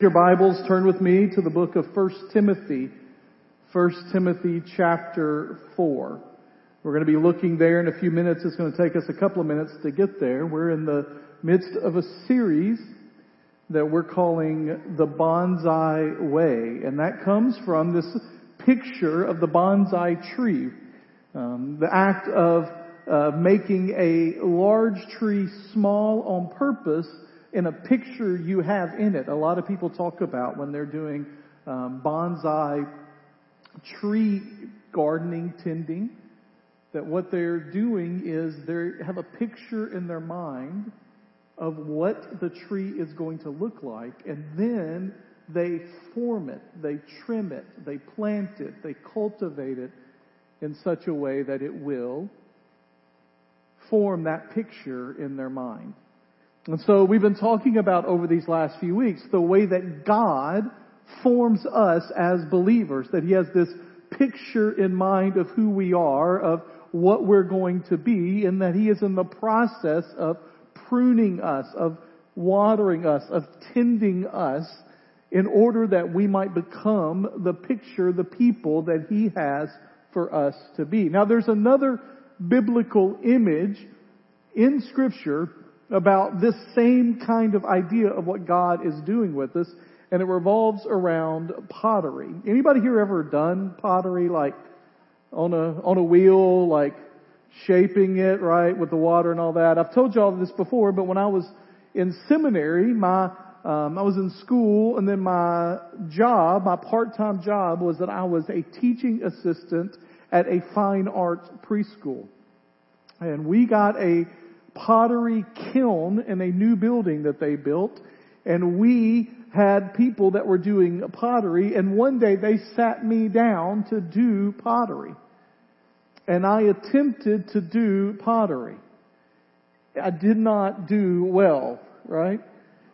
Your Bibles, turn with me to the book of 1 Timothy, 1 Timothy chapter 4. We're going to be looking there in a few minutes. It's going to take us a couple of minutes to get there. We're in the midst of a series that we're calling the bonsai way. And that comes from this picture of the bonsai tree. Um, the act of uh, making a large tree small on purpose in a picture you have in it. A lot of people talk about when they're doing um, bonsai tree gardening, tending, that what they're doing is they have a picture in their mind of what the tree is going to look like, and then they form it, they trim it, they plant it, they cultivate it in such a way that it will form that picture in their mind. And so we've been talking about over these last few weeks the way that God forms us as believers, that He has this picture in mind of who we are, of what we're going to be, and that He is in the process of pruning us, of watering us, of tending us in order that we might become the picture, the people that He has for us to be. Now there's another biblical image in scripture about this same kind of idea of what God is doing with us, and it revolves around pottery. Anybody here ever done pottery, like on a on a wheel, like shaping it right with the water and all that? I've told you all this before, but when I was in seminary, my um, I was in school, and then my job, my part-time job, was that I was a teaching assistant at a fine arts preschool, and we got a pottery kiln in a new building that they built. And we had people that were doing pottery and one day they sat me down to do pottery. And I attempted to do pottery. I did not do well, right?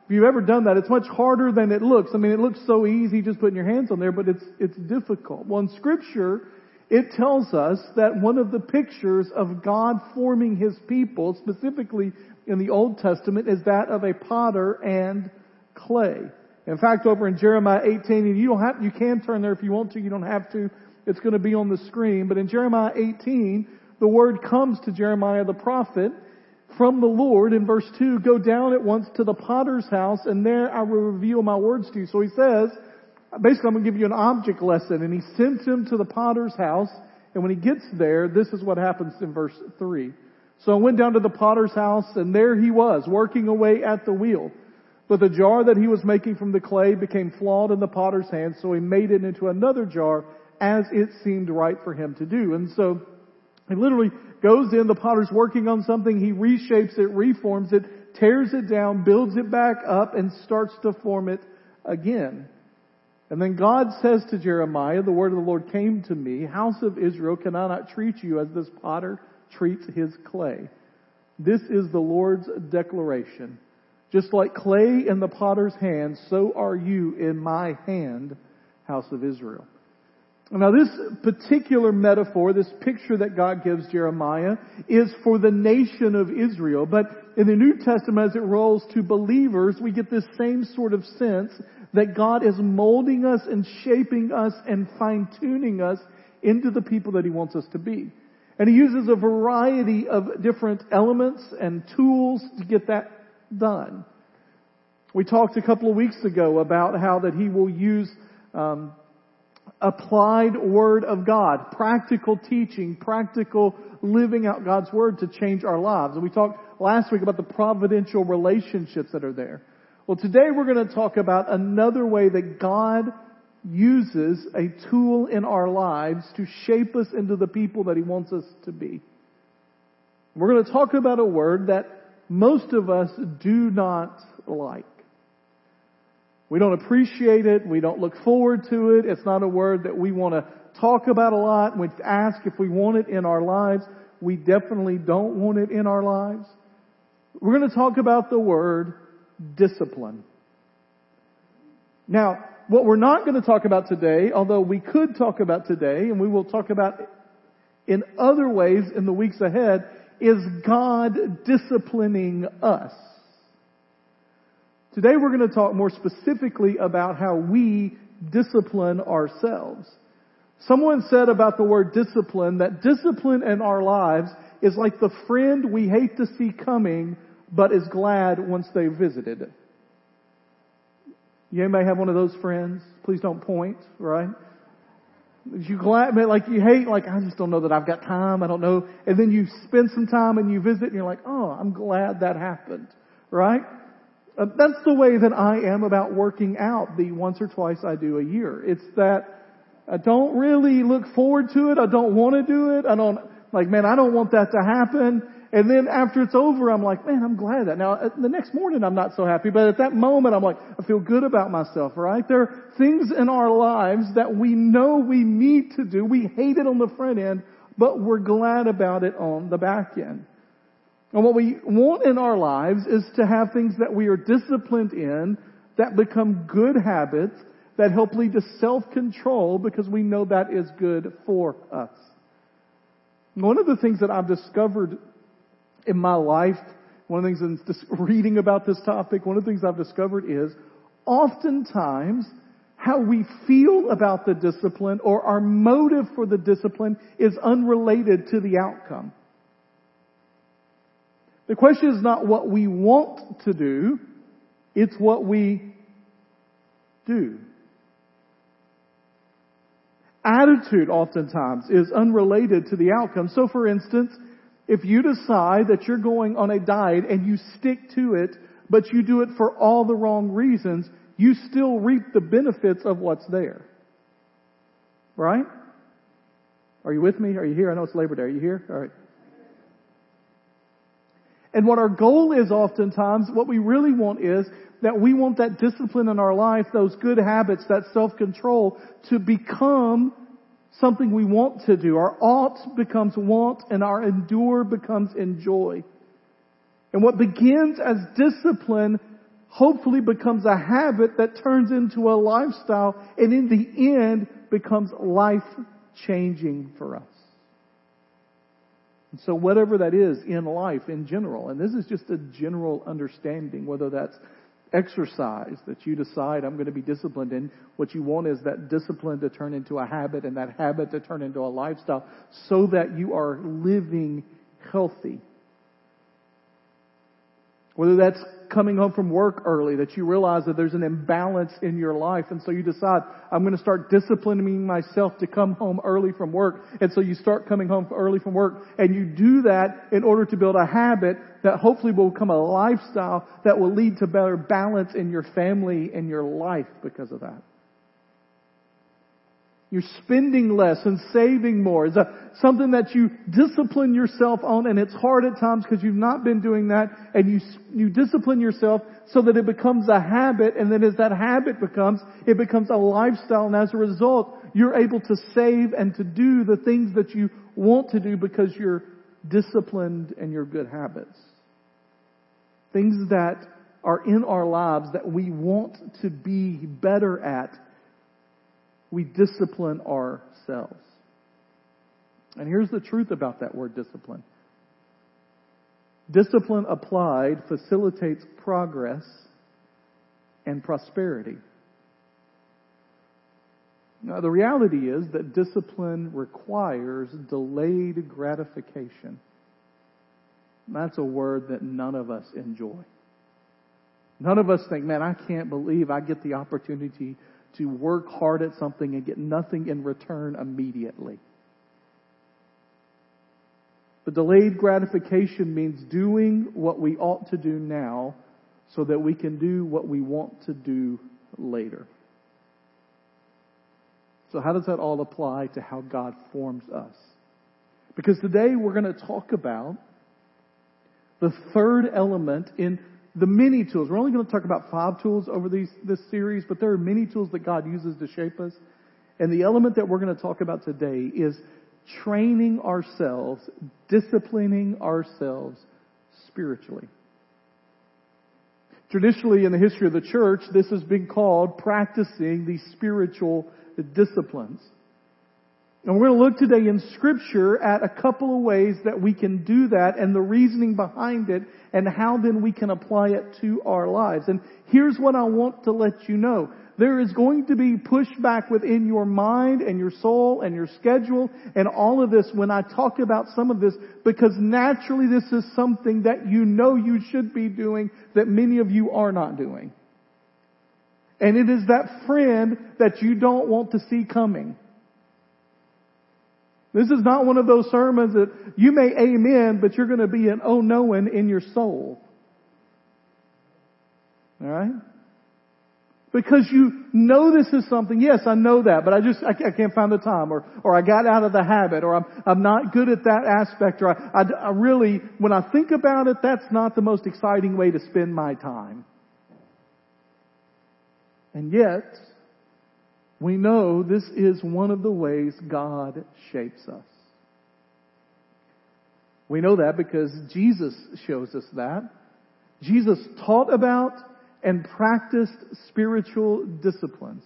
If you've ever done that, it's much harder than it looks. I mean, it looks so easy just putting your hands on there, but it's, it's difficult. Well, in scripture, it tells us that one of the pictures of God forming His people, specifically in the Old Testament, is that of a potter and clay. In fact, over in Jeremiah 18, and you don't have, you can turn there if you want to, you don't have to. It's going to be on the screen. But in Jeremiah 18, the word comes to Jeremiah the prophet from the Lord in verse 2, go down at once to the potter's house and there I will reveal my words to you. So he says, basically I'm going to give you an object lesson. And he sends him to the potter's house. And when he gets there, this is what happens in verse 3. So I went down to the potter's house and there he was, working away at the wheel. But the jar that he was making from the clay became flawed in the potter's hand, so he made it into another jar as it seemed right for him to do. And so he literally goes in, the potter's working on something, he reshapes it, reforms it, tears it down, builds it back up, and starts to form it again. And then God says to Jeremiah, the word of the Lord came to me, house of Israel, can I not treat you as this potter treats his clay? This is the Lord's declaration. Just like clay in the potter's hand, so are you in my hand, house of Israel. Now this particular metaphor, this picture that God gives Jeremiah is for the nation of Israel. But in the New Testament as it rolls to believers, we get this same sort of sense that God is molding us and shaping us and fine tuning us into the people that He wants us to be. And He uses a variety of different elements and tools to get that done. We talked a couple of weeks ago about how that He will use um, applied Word of God, practical teaching, practical living out God's Word to change our lives. And we talked last week about the providential relationships that are there. Well, today we're going to talk about another way that God uses a tool in our lives to shape us into the people that He wants us to be. We're going to talk about a word that most of us do not like. We don't appreciate it. We don't look forward to it. It's not a word that we want to talk about a lot. We ask if we want it in our lives. We definitely don't want it in our lives. We're going to talk about the word discipline. Now, what we're not going to talk about today, although we could talk about today, and we will talk about in other ways in the weeks ahead, is God disciplining us. Today we're going to talk more specifically about how we discipline ourselves. Someone said about the word discipline that discipline in our lives is like the friend we hate to see coming, but is glad once they've visited. You may have one of those friends. Please don't point, right? You glad, like you hate, like I just don't know that I've got time. I don't know. And then you spend some time and you visit and you're like, oh, I'm glad that happened, right? Uh, that's the way that I am about working out the once or twice I do a year. It's that I don't really look forward to it. I don't want to do it. I don't, like, man, I don't want that to happen. And then after it's over, I'm like, man, I'm glad that. Now, the next morning, I'm not so happy, but at that moment, I'm like, I feel good about myself, right? There are things in our lives that we know we need to do. We hate it on the front end, but we're glad about it on the back end. And what we want in our lives is to have things that we are disciplined in that become good habits that help lead to self-control because we know that is good for us. One of the things that I've discovered in my life, one of the things in reading about this topic, one of the things I've discovered is oftentimes how we feel about the discipline or our motive for the discipline is unrelated to the outcome. The question is not what we want to do, it's what we do. Attitude oftentimes is unrelated to the outcome. So for instance, if you decide that you're going on a diet and you stick to it, but you do it for all the wrong reasons, you still reap the benefits of what's there. Right? Are you with me? Are you here? I know it's Labor Day. Are you here? All right. And what our goal is oftentimes, what we really want is that we want that discipline in our life, those good habits, that self-control to become something we want to do. Our ought becomes want and our endure becomes enjoy. And what begins as discipline hopefully becomes a habit that turns into a lifestyle and in the end becomes life changing for us. And so whatever that is in life in general, and this is just a general understanding, whether that's exercise that you decide I'm going to be disciplined in. What you want is that discipline to turn into a habit and that habit to turn into a lifestyle so that you are living healthy. Whether that's coming home from work early, that you realize that there's an imbalance in your life, and so you decide, I'm going to start disciplining myself to come home early from work, and so you start coming home early from work, and you do that in order to build a habit that hopefully will become a lifestyle that will lead to better balance in your family and your life because of that. You're spending less and saving more. Is that something that you discipline yourself on and it's hard at times because you've not been doing that and you, you discipline yourself so that it becomes a habit and then as that habit becomes, it becomes a lifestyle and as a result, you're able to save and to do the things that you want to do because you're disciplined and your good habits. Things that are in our lives that we want to be better at we discipline ourselves. And here's the truth about that word discipline. Discipline applied facilitates progress and prosperity. Now, the reality is that discipline requires delayed gratification. That's a word that none of us enjoy. None of us think, man, I can't believe I get the opportunity to work hard at something and get nothing in return immediately. But delayed gratification means doing what we ought to do now so that we can do what we want to do later. So how does that all apply to how God forms us? Because today we're going to talk about the third element in the many tools. We're only going to talk about five tools over these, this series, but there are many tools that God uses to shape us. And the element that we're going to talk about today is training ourselves, disciplining ourselves spiritually. Traditionally in the history of the church, this has been called practicing the spiritual disciplines. And we're going to look today in scripture at a couple of ways that we can do that and the reasoning behind it and how then we can apply it to our lives. And here's what I want to let you know. There is going to be pushback within your mind and your soul and your schedule and all of this when I talk about some of this because naturally this is something that you know you should be doing that many of you are not doing. And it is that friend that you don't want to see coming. This is not one of those sermons that you may amen, but you're going to be an oh knowing in your soul. Alright? Because you know this is something, yes, I know that, but I just, I, I can't find the time, or, or I got out of the habit, or I'm, I'm not good at that aspect, or I, I, I really, when I think about it, that's not the most exciting way to spend my time. And yet, we know this is one of the ways God shapes us. We know that because Jesus shows us that. Jesus taught about and practiced spiritual disciplines.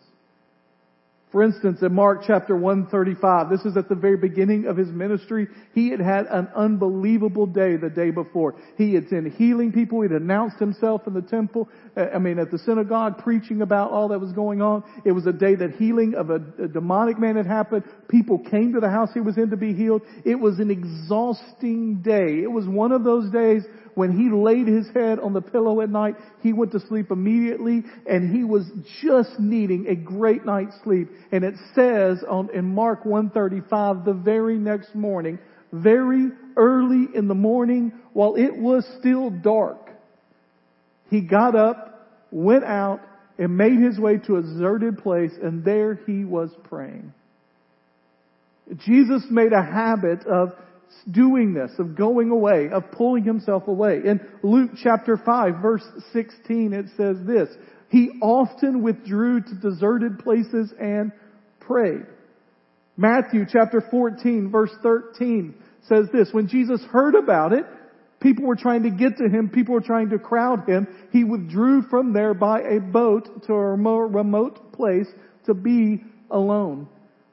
For instance, in Mark chapter 135, this is at the very beginning of his ministry. He had had an unbelievable day the day before. He had been healing people. He'd announced himself in the temple, uh, I mean at the synagogue, preaching about all that was going on. It was a day that healing of a, a demonic man had happened. People came to the house he was in to be healed. It was an exhausting day. It was one of those days when he laid his head on the pillow at night, he went to sleep immediately and he was just needing a great night's sleep. And it says on, in Mark 135, the very next morning, very early in the morning, while it was still dark, he got up, went out, and made his way to a deserted place, and there he was praying. Jesus made a habit of doing this, of going away, of pulling himself away. In Luke chapter 5 verse 16 it says this, He often withdrew to deserted places and prayed. Matthew chapter 14 verse 13 says this, when Jesus heard about it, people were trying to get to him, people were trying to crowd him, he withdrew from there by a boat to a more remote place to be alone.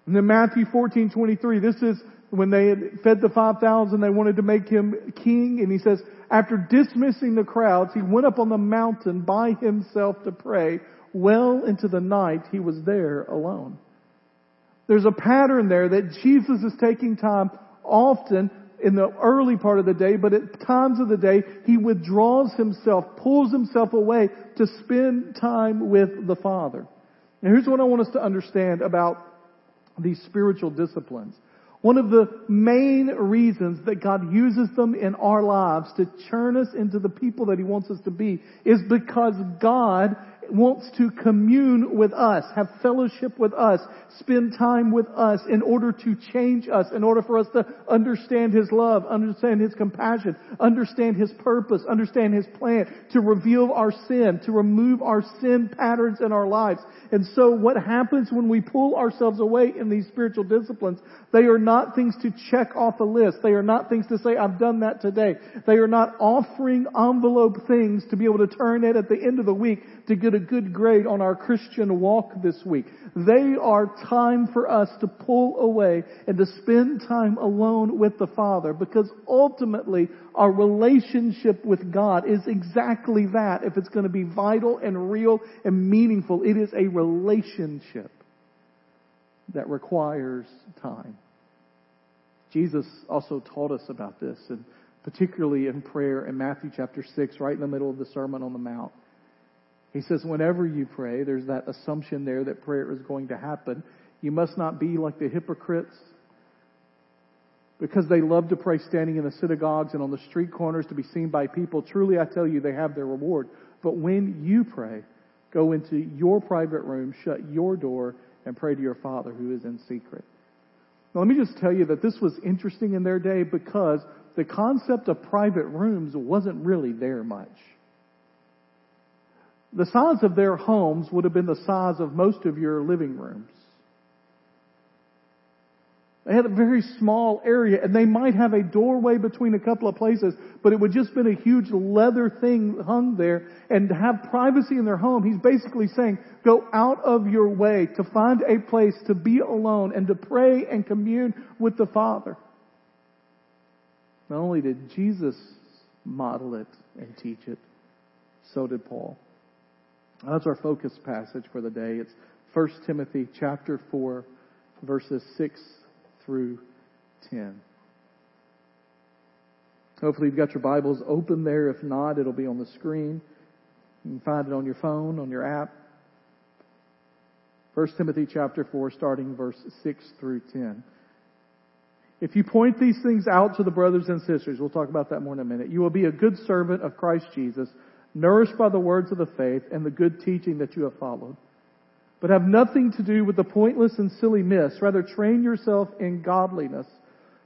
And then Matthew 14, 23, this is when they had fed the 5,000, they wanted to make him king. And he says, after dismissing the crowds, he went up on the mountain by himself to pray. Well into the night, he was there alone. There's a pattern there that Jesus is taking time often in the early part of the day, but at times of the day, he withdraws himself, pulls himself away to spend time with the Father. Now here's what I want us to understand about these spiritual disciplines. One of the main reasons that God uses them in our lives to churn us into the people that He wants us to be is because God wants to commune with us, have fellowship with us, spend time with us in order to change us, in order for us to understand His love, understand His compassion, understand His purpose, understand His plan, to reveal our sin, to remove our sin patterns in our lives. And so what happens when we pull ourselves away in these spiritual disciplines, they are not things to check off a list. They are not things to say, I've done that today. They are not offering envelope things to be able to turn in at the end of the week to get a good grade on our Christian walk this week. They are time for us to pull away and to spend time alone with the Father because ultimately our relationship with God is exactly that. If it's going to be vital and real and meaningful, it is a relationship that requires time. Jesus also taught us about this, and particularly in prayer in Matthew chapter 6, right in the middle of the Sermon on the Mount. He says, whenever you pray, there's that assumption there that prayer is going to happen. You must not be like the hypocrites because they love to pray standing in the synagogues and on the street corners to be seen by people. Truly, I tell you, they have their reward. But when you pray, go into your private room, shut your door, and pray to your Father who is in secret. Now, let me just tell you that this was interesting in their day because the concept of private rooms wasn't really there much. The size of their homes would have been the size of most of your living rooms. They had a very small area and they might have a doorway between a couple of places, but it would just been a huge leather thing hung there and to have privacy in their home. He's basically saying, go out of your way to find a place to be alone and to pray and commune with the Father. Not only did Jesus model it and teach it, so did Paul. That's our focus passage for the day. It's 1 Timothy chapter 4 verses 6 through 10. Hopefully you've got your Bibles open there. If not, it'll be on the screen. You can find it on your phone, on your app. 1 Timothy chapter 4, starting verse 6 through 10. If you point these things out to the brothers and sisters, we'll talk about that more in a minute, you will be a good servant of Christ Jesus, nourished by the words of the faith and the good teaching that you have followed but have nothing to do with the pointless and silly myths. Rather, train yourself in godliness.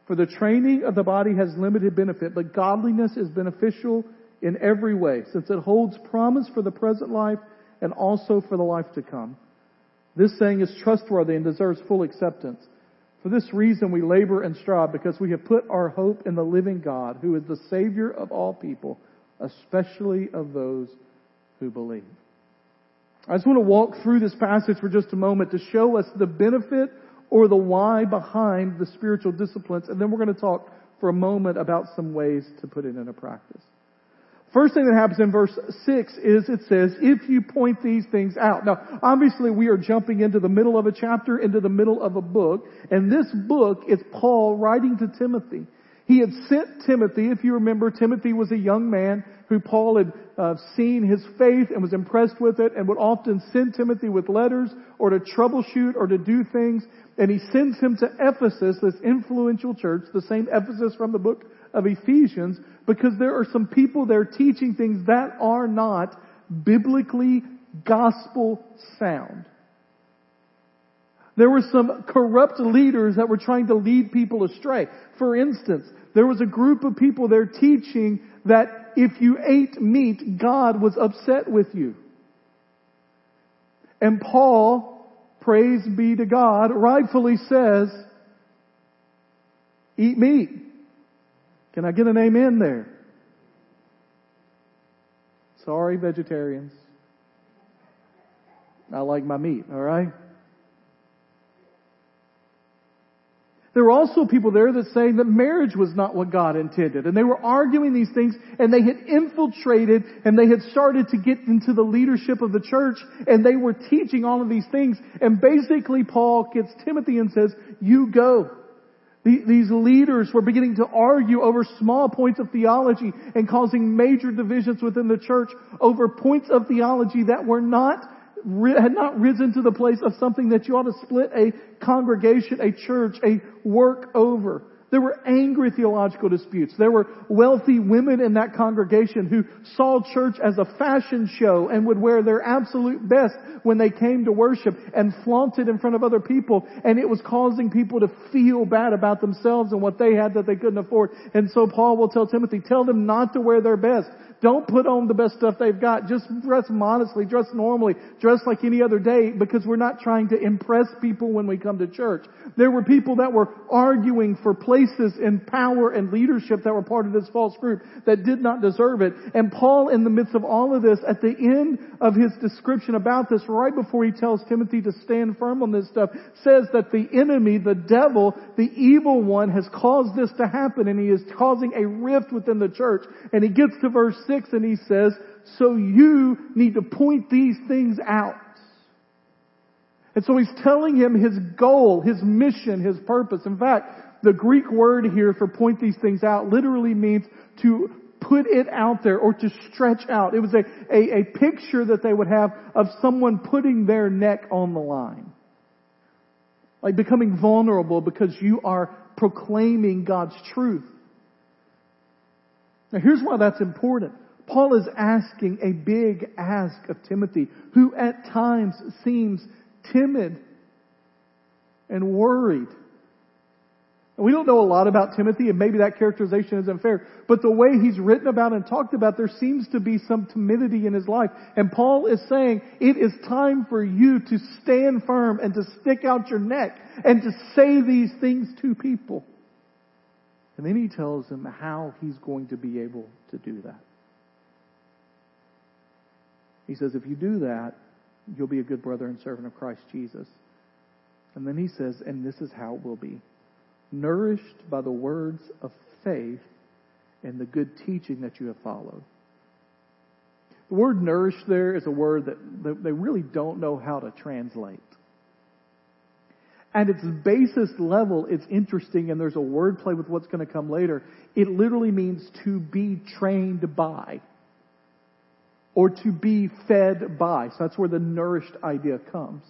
For the training of the body has limited benefit, but godliness is beneficial in every way, since it holds promise for the present life and also for the life to come. This saying is trustworthy and deserves full acceptance. For this reason we labor and strive, because we have put our hope in the living God, who is the Savior of all people, especially of those who believe. I just want to walk through this passage for just a moment to show us the benefit or the why behind the spiritual disciplines, and then we're going to talk for a moment about some ways to put it into practice. First thing that happens in verse 6 is it says, if you point these things out. Now, obviously we are jumping into the middle of a chapter, into the middle of a book, and this book is Paul writing to Timothy. He had sent Timothy, if you remember, Timothy was a young man who Paul had uh, seen his faith and was impressed with it and would often send Timothy with letters or to troubleshoot or to do things. And he sends him to Ephesus, this influential church, the same Ephesus from the book of Ephesians, because there are some people there teaching things that are not biblically gospel sound. There were some corrupt leaders that were trying to lead people astray. For instance, there was a group of people there teaching that if you ate meat, God was upset with you. And Paul, praise be to God, rightfully says, eat meat. Can I get an amen there? Sorry, vegetarians. I like my meat, alright? There were also people there that saying that marriage was not what God intended. And they were arguing these things and they had infiltrated and they had started to get into the leadership of the church and they were teaching all of these things. And basically Paul gets Timothy and says, you go. These leaders were beginning to argue over small points of theology and causing major divisions within the church over points of theology that were not had not risen to the place of something that you ought to split a congregation, a church, a work over. There were angry theological disputes. There were wealthy women in that congregation who saw church as a fashion show and would wear their absolute best when they came to worship and flaunted in front of other people. And it was causing people to feel bad about themselves and what they had that they couldn't afford. And so Paul will tell Timothy, tell them not to wear their best. Don't put on the best stuff they've got. Just dress modestly, dress normally, dress like any other day because we're not trying to impress people when we come to church. There were people that were arguing for places in power and leadership that were part of this false group that did not deserve it. And Paul, in the midst of all of this, at the end of his description about this, right before he tells Timothy to stand firm on this stuff, says that the enemy, the devil, the evil one has caused this to happen and he is causing a rift within the church. And he gets to verse 6 and he says, so you need to point these things out. And so he's telling him his goal, his mission, his purpose. In fact, the Greek word here for point these things out literally means to put it out there or to stretch out. It was a, a, a picture that they would have of someone putting their neck on the line. Like becoming vulnerable because you are proclaiming God's truth. Now here's why that's important. Paul is asking a big ask of Timothy, who at times seems timid and worried. And we don't know a lot about Timothy, and maybe that characterization isn't fair, but the way he's written about and talked about, there seems to be some timidity in his life. And Paul is saying, it is time for you to stand firm and to stick out your neck and to say these things to people. And then he tells him how he's going to be able to do that. He says, if you do that, you'll be a good brother and servant of Christ Jesus. And then he says, and this is how it will be nourished by the words of faith and the good teaching that you have followed. The word nourished there is a word that they really don't know how to translate. At its basest level, it's interesting, and there's a word play with what's going to come later. It literally means to be trained by, or to be fed by. So that's where the nourished idea comes.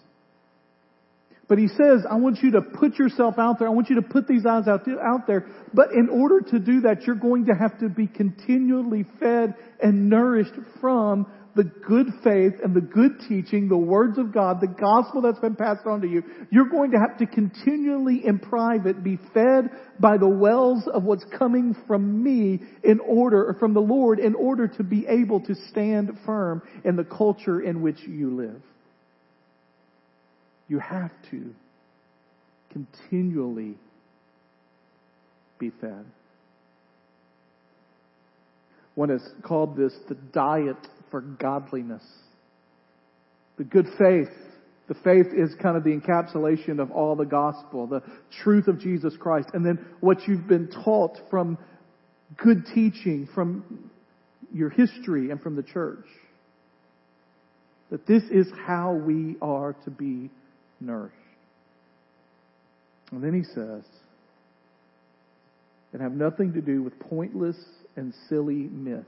But he says, I want you to put yourself out there. I want you to put these eyes out, out there. But in order to do that, you're going to have to be continually fed and nourished from the good faith and the good teaching, the words of God, the gospel that's been passed on to you. You're going to have to continually in private be fed by the wells of what's coming from me in order, or from the Lord in order to be able to stand firm in the culture in which you live. You have to continually be fed. One has called this the diet for godliness. The good faith. The faith is kind of the encapsulation of all the gospel, the truth of Jesus Christ, and then what you've been taught from good teaching, from your history, and from the church. That this is how we are to be nourished. And then he says, and have nothing to do with pointless and silly myths.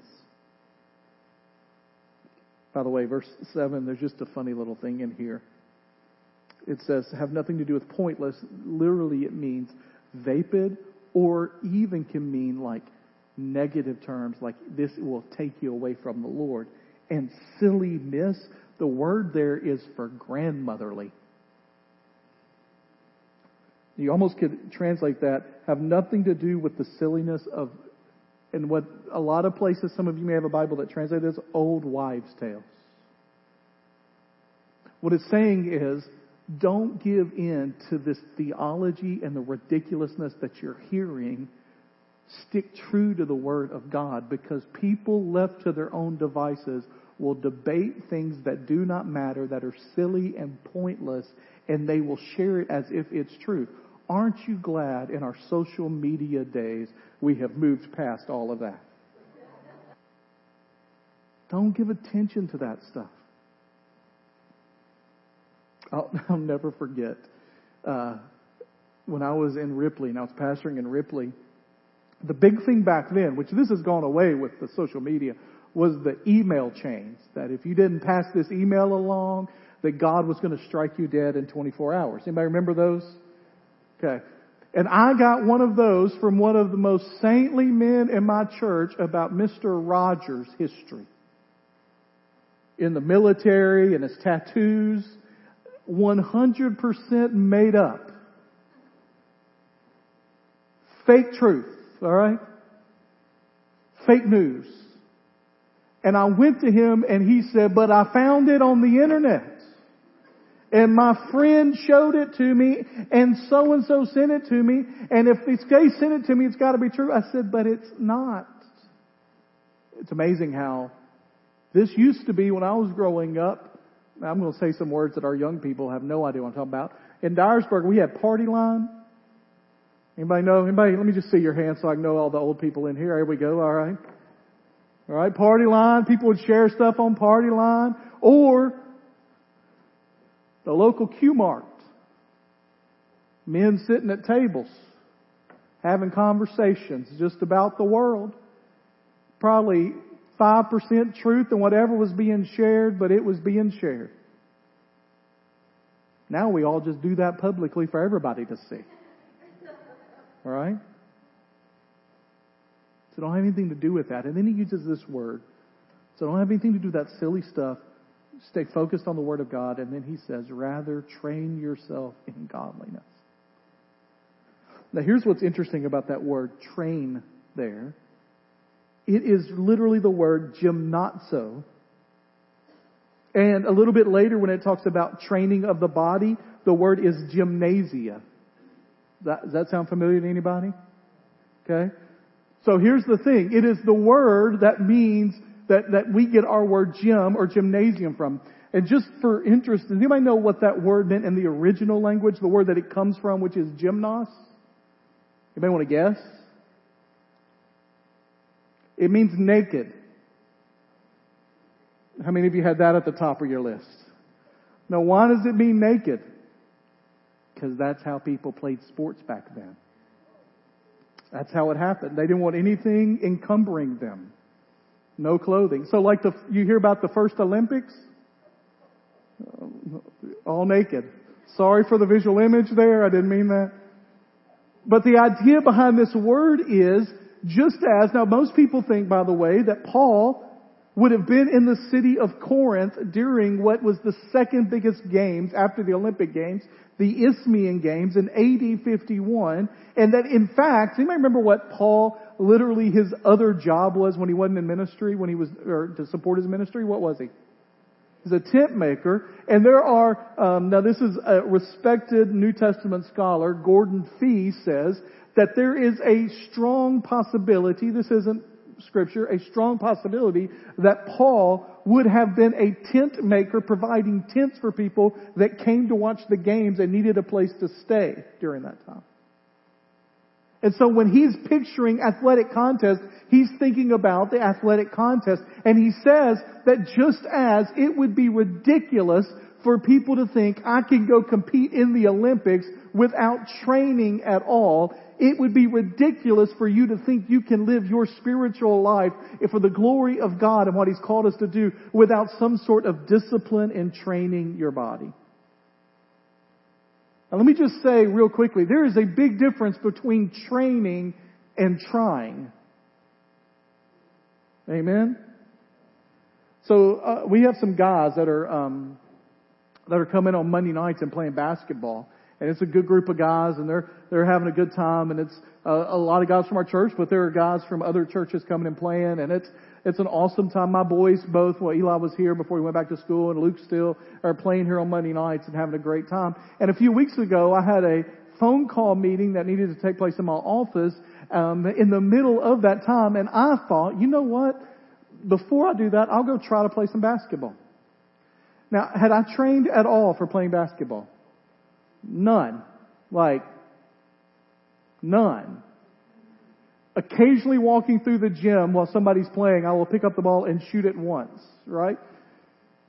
By the way, verse 7, there's just a funny little thing in here. It says, have nothing to do with pointless. Literally, it means vapid or even can mean like negative terms, like this will take you away from the Lord. And silly myths, the word there is for grandmotherly. You almost could translate that, have nothing to do with the silliness of, and what a lot of places, some of you may have a Bible that translates as old wives' tales. What it's saying is, don't give in to this theology and the ridiculousness that you're hearing. Stick true to the Word of God because people left to their own devices will debate things that do not matter, that are silly and pointless, and they will share it as if it's true. Aren't you glad in our social media days we have moved past all of that? Don't give attention to that stuff. I'll, I'll never forget uh, when I was in Ripley and I was pastoring in Ripley. The big thing back then, which this has gone away with the social media, was the email chains. That if you didn't pass this email along, that God was going to strike you dead in 24 hours. Anybody remember those? Okay. And I got one of those from one of the most saintly men in my church about Mr. Rogers' history. In the military and his tattoos, 100% made up. Fake truth, alright? Fake news. And I went to him and he said, but I found it on the internet and my friend showed it to me, and so and so sent it to me, and if guy sent it to me, it's got to be true. I said, but it's not. It's amazing how this used to be when I was growing up. I'm going to say some words that our young people have no idea what I'm talking about. In Dyersburg, we had party line. Anybody know? Anybody? Let me just see your hand so I can know all the old people in here. Here we go. All right. All right. Party line. People would share stuff on party line. Or the local Q Mart. Men sitting at tables, having conversations just about the world. Probably 5% truth in whatever was being shared, but it was being shared. Now we all just do that publicly for everybody to see. Alright? So don't have anything to do with that. And then he uses this word. So don't have anything to do with that silly stuff stay focused on the Word of God. And then he says, rather train yourself in godliness. Now here's what's interesting about that word train there. It is literally the word gymnazo. And a little bit later when it talks about training of the body, the word is gymnasia. That, does that sound familiar to anybody? Okay. So here's the thing. It is the word that means that, that we get our word gym or gymnasium from. And just for interest, does anybody know what that word meant in the original language? The word that it comes from, which is gymnos? Anybody want to guess? It means naked. How many of you had that at the top of your list? Now, why does it mean naked? Because that's how people played sports back then. That's how it happened. They didn't want anything encumbering them. No clothing. So like the, you hear about the first Olympics? All naked. Sorry for the visual image there. I didn't mean that. But the idea behind this word is just as, now most people think by the way that Paul would have been in the city of Corinth during what was the second biggest games after the Olympic Games, the Isthmian Games in AD 51, and that in fact, anybody remember what Paul literally his other job was when he wasn't in ministry, when he was, or to support his ministry? What was he? He's a tent maker, and there are, um, now this is a respected New Testament scholar, Gordon Fee says, that there is a strong possibility, this isn't scripture, a strong possibility that Paul would have been a tent maker providing tents for people that came to watch the games and needed a place to stay during that time. And so when he's picturing athletic contest, he's thinking about the athletic contest. And he says that just as it would be ridiculous for people to think I can go compete in the Olympics without training at all, it would be ridiculous for you to think you can live your spiritual life for the glory of God and what He's called us to do without some sort of discipline and training your body. Now let me just say real quickly, there is a big difference between training and trying. Amen? So uh, we have some guys that are um, that are coming on Monday nights and playing basketball and it's a good group of guys, and they're they're having a good time, and it's uh, a lot of guys from our church, but there are guys from other churches coming and playing, and it's it's an awesome time. My boys both, well, Eli was here before he went back to school, and Luke still are playing here on Monday nights and having a great time. And a few weeks ago, I had a phone call meeting that needed to take place in my office um, in the middle of that time, and I thought, you know what? Before I do that, I'll go try to play some basketball. Now, had I trained at all for playing basketball? None. Like, none. Occasionally walking through the gym while somebody's playing, I will pick up the ball and shoot it once, right?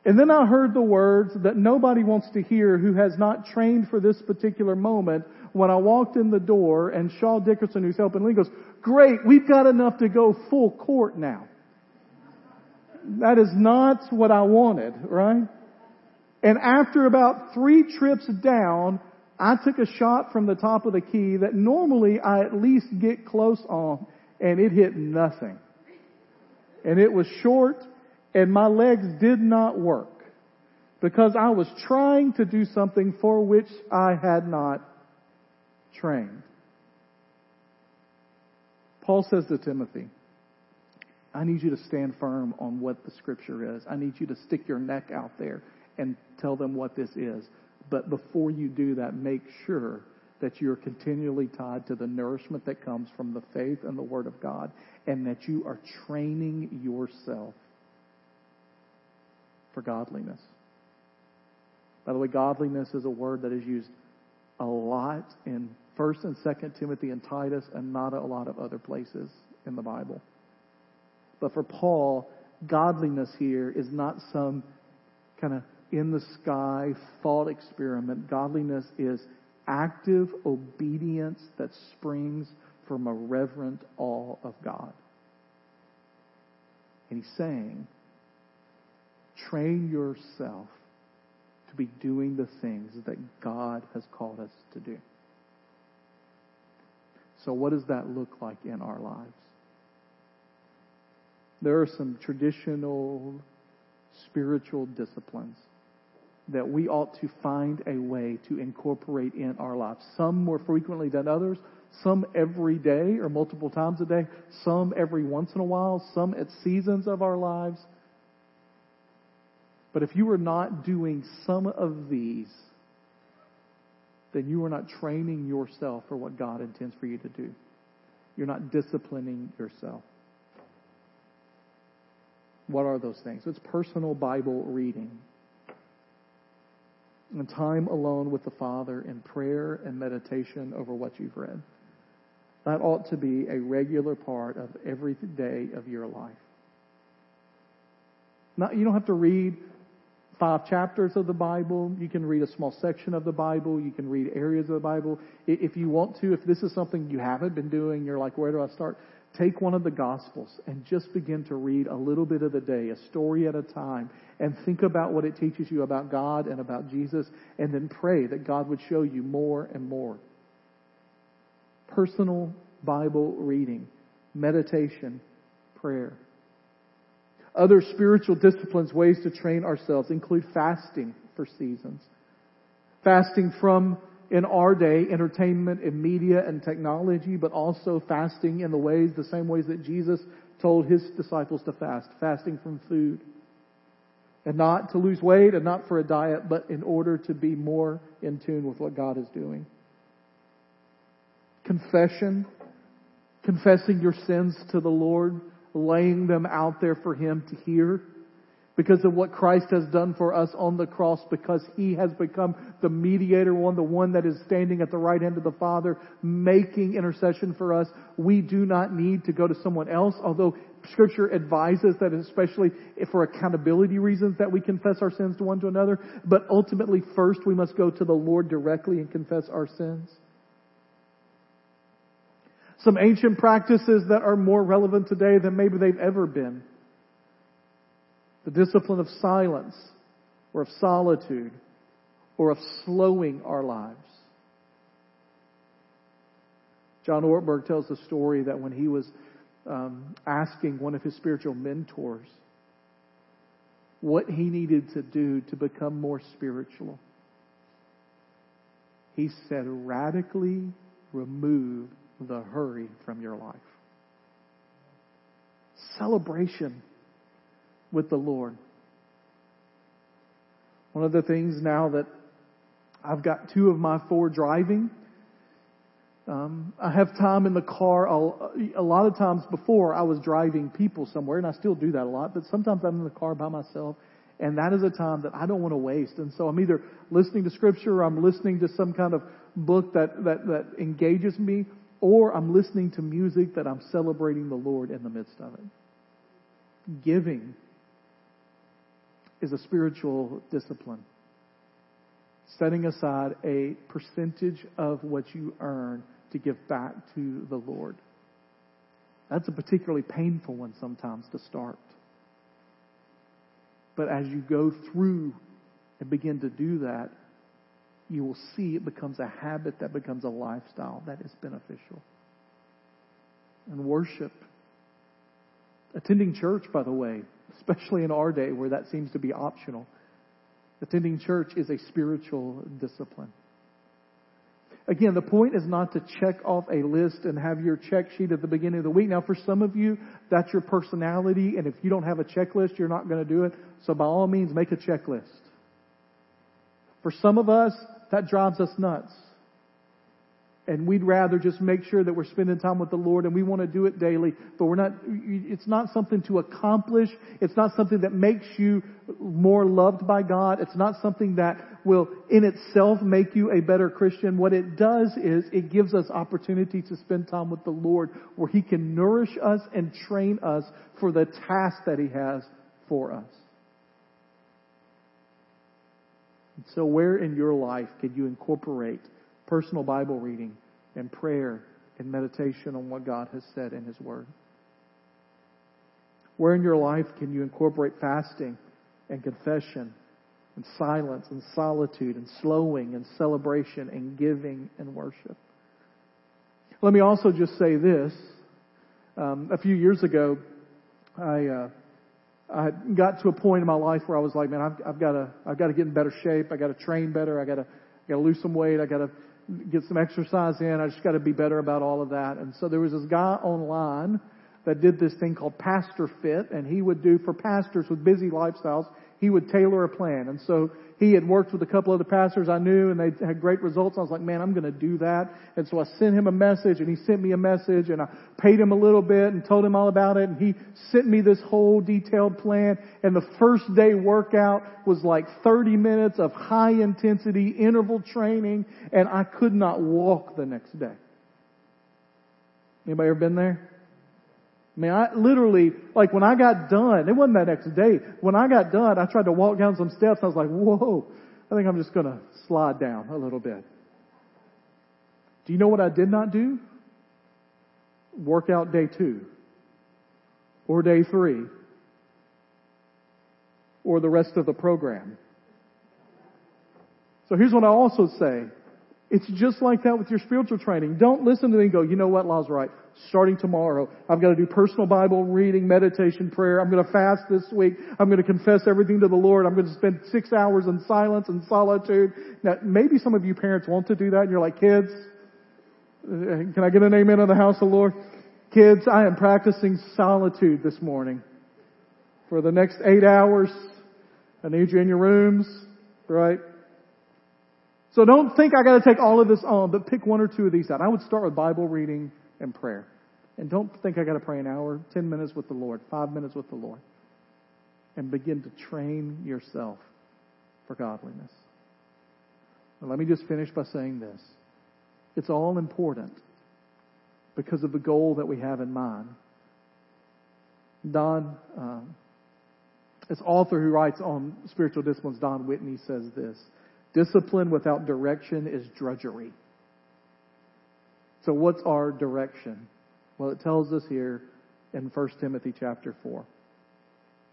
And then I heard the words that nobody wants to hear who has not trained for this particular moment when I walked in the door and Shaw Dickerson, who's helping me, goes, great, we've got enough to go full court now. That is not what I wanted, right? And after about three trips down, I took a shot from the top of the key that normally I at least get close on, and it hit nothing. And it was short, and my legs did not work because I was trying to do something for which I had not trained. Paul says to Timothy, I need you to stand firm on what the scripture is. I need you to stick your neck out there and tell them what this is. But before you do that, make sure that you're continually tied to the nourishment that comes from the faith and the Word of God, and that you are training yourself for godliness. By the way, godliness is a word that is used a lot in 1st and 2nd Timothy and Titus and not a lot of other places in the Bible. But for Paul, godliness here is not some kind of in the sky thought experiment. Godliness is active obedience that springs from a reverent awe of God. And he's saying, train yourself to be doing the things that God has called us to do. So, what does that look like in our lives? There are some traditional spiritual disciplines that we ought to find a way to incorporate in our lives. Some more frequently than others, some every day or multiple times a day, some every once in a while, some at seasons of our lives. But if you are not doing some of these, then you are not training yourself for what God intends for you to do. You're not disciplining yourself. What are those things? It's personal Bible reading. And time alone with the Father in prayer and meditation over what you've read. That ought to be a regular part of every day of your life. Not, you don't have to read five chapters of the Bible. You can read a small section of the Bible. You can read areas of the Bible. If you want to, if this is something you haven't been doing, you're like, where do I start? Take one of the Gospels and just begin to read a little bit of the day, a story at a time, and think about what it teaches you about God and about Jesus, and then pray that God would show you more and more. Personal Bible reading, meditation, prayer. Other spiritual disciplines, ways to train ourselves, include fasting for seasons. Fasting from, in our day, entertainment and media and technology, but also fasting in the ways, the same ways that Jesus told his disciples to fast. Fasting from food. And not to lose weight and not for a diet, but in order to be more in tune with what God is doing. Confession. Confessing your sins to the Lord laying them out there for Him to hear because of what Christ has done for us on the cross, because He has become the mediator one, the one that is standing at the right hand of the Father, making intercession for us. We do not need to go to someone else, although Scripture advises that especially for accountability reasons that we confess our sins to one to another, but ultimately first we must go to the Lord directly and confess our sins some ancient practices that are more relevant today than maybe they've ever been. The discipline of silence, or of solitude, or of slowing our lives. John Ortberg tells the story that when he was um, asking one of his spiritual mentors what he needed to do to become more spiritual, he said, radically remove the hurry from your life. Celebration with the Lord. One of the things now that I've got two of my four driving, um, I have time in the car. I'll, a lot of times before I was driving people somewhere, and I still do that a lot, but sometimes I'm in the car by myself, and that is a time that I don't want to waste. And so I'm either listening to scripture or I'm listening to some kind of book that, that, that engages me, or I'm listening to music that I'm celebrating the Lord in the midst of it. Giving is a spiritual discipline. Setting aside a percentage of what you earn to give back to the Lord. That's a particularly painful one sometimes to start. But as you go through and begin to do that, you will see it becomes a habit that becomes a lifestyle that is beneficial. And worship. Attending church, by the way, especially in our day where that seems to be optional. Attending church is a spiritual discipline. Again, the point is not to check off a list and have your check sheet at the beginning of the week. Now, for some of you, that's your personality, and if you don't have a checklist, you're not going to do it. So by all means, make a checklist. For some of us, that drives us nuts. And we'd rather just make sure that we're spending time with the Lord and we want to do it daily, but we're not, it's not something to accomplish. It's not something that makes you more loved by God. It's not something that will in itself make you a better Christian. What it does is it gives us opportunity to spend time with the Lord where He can nourish us and train us for the task that He has for us. So, where in your life can you incorporate personal Bible reading and prayer and meditation on what God has said in His Word? Where in your life can you incorporate fasting and confession and silence and solitude and slowing and celebration and giving and worship? Let me also just say this. Um, a few years ago, I uh, I got to a point in my life where I was like, man, I've, I've got to, I've got to get in better shape. I got to train better. I got to, got to lose some weight. I got to get some exercise in. I just got to be better about all of that. And so there was this guy online that did this thing called Pastor Fit, and he would do for pastors with busy lifestyles, he would tailor a plan. And so he had worked with a couple of the pastors I knew and they had great results. I was like, man, I'm going to do that. And so I sent him a message and he sent me a message and I paid him a little bit and told him all about it. And he sent me this whole detailed plan. And the first day workout was like 30 minutes of high intensity interval training and I could not walk the next day. Anybody ever been there? I mean, I literally, like when I got done, it wasn't that next day. When I got done, I tried to walk down some steps. I was like, whoa, I think I'm just going to slide down a little bit. Do you know what I did not do? Workout day two. Or day three. Or the rest of the program. So here's what I also say. It's just like that with your spiritual training. Don't listen to me and go, you know what, Law's right. Starting tomorrow, I've got to do personal Bible reading, meditation, prayer. I'm going to fast this week. I'm going to confess everything to the Lord. I'm going to spend six hours in silence and solitude. Now, maybe some of you parents want to do that and you're like, kids, uh, can I get an amen in the house of the Lord? Kids, I am practicing solitude this morning. For the next eight hours, I need you in your rooms, right? So don't think I gotta take all of this on, but pick one or two of these out. I would start with Bible reading and prayer. And don't think I gotta pray an hour, ten minutes with the Lord, five minutes with the Lord. And begin to train yourself for godliness. Now let me just finish by saying this. It's all important because of the goal that we have in mind. Don, um, this author who writes on spiritual disciplines, Don Whitney, says this. Discipline without direction is drudgery. So what's our direction? Well, it tells us here in 1 Timothy chapter 4.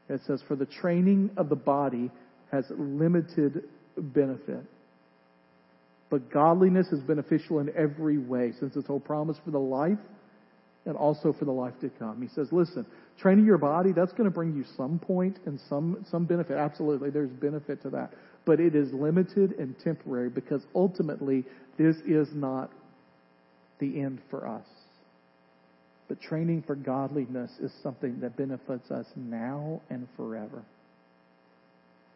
It says, For the training of the body has limited benefit. But godliness is beneficial in every way, since it's a promise for the life and also for the life to come. He says, listen, training your body, that's going to bring you some point and some, some benefit. Absolutely, there's benefit to that but it is limited and temporary because ultimately this is not the end for us. But training for godliness is something that benefits us now and forever.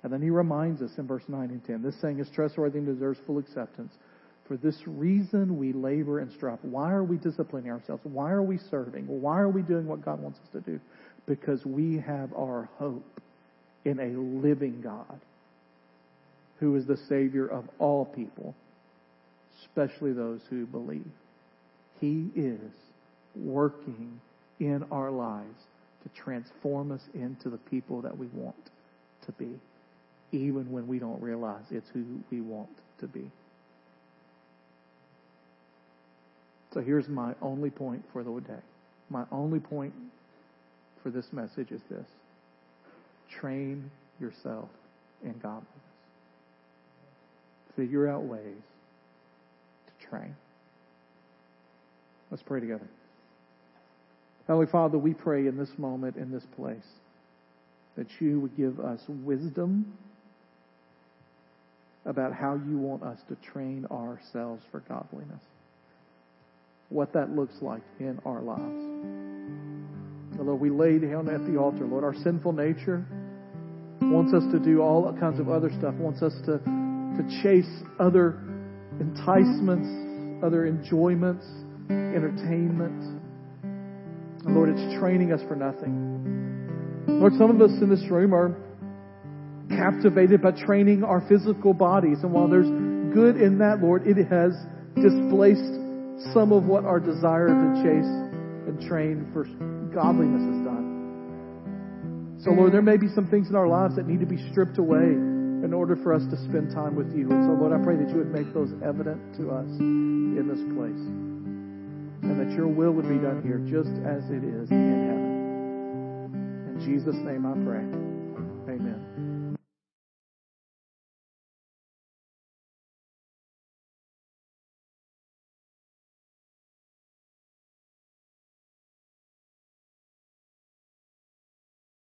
And then he reminds us in verse 9 and 10 this saying is trustworthy and deserves full acceptance. For this reason we labor and strive. Why are we disciplining ourselves? Why are we serving? Why are we doing what God wants us to do? Because we have our hope in a living God who is the Savior of all people, especially those who believe. He is working in our lives to transform us into the people that we want to be, even when we don't realize it's who we want to be. So here's my only point for the day. My only point for this message is this train yourself in godliness figure out ways to train. Let's pray together. Heavenly Father, we pray in this moment, in this place, that you would give us wisdom about how you want us to train ourselves for godliness. What that looks like in our lives. Lord, we lay down at the altar, Lord, our sinful nature wants us to do all kinds of other stuff, wants us to to chase other enticements, other enjoyments, entertainment. Lord, it's training us for nothing. Lord, some of us in this room are captivated by training our physical bodies. And while there's good in that, Lord, it has displaced some of what our desire to chase and train for godliness has done. So, Lord, there may be some things in our lives that need to be stripped away in order for us to spend time with you. And so, Lord, I pray that you would make those evident to us in this place. And that your will would be done here just as it is in heaven. In Jesus' name I pray. Amen.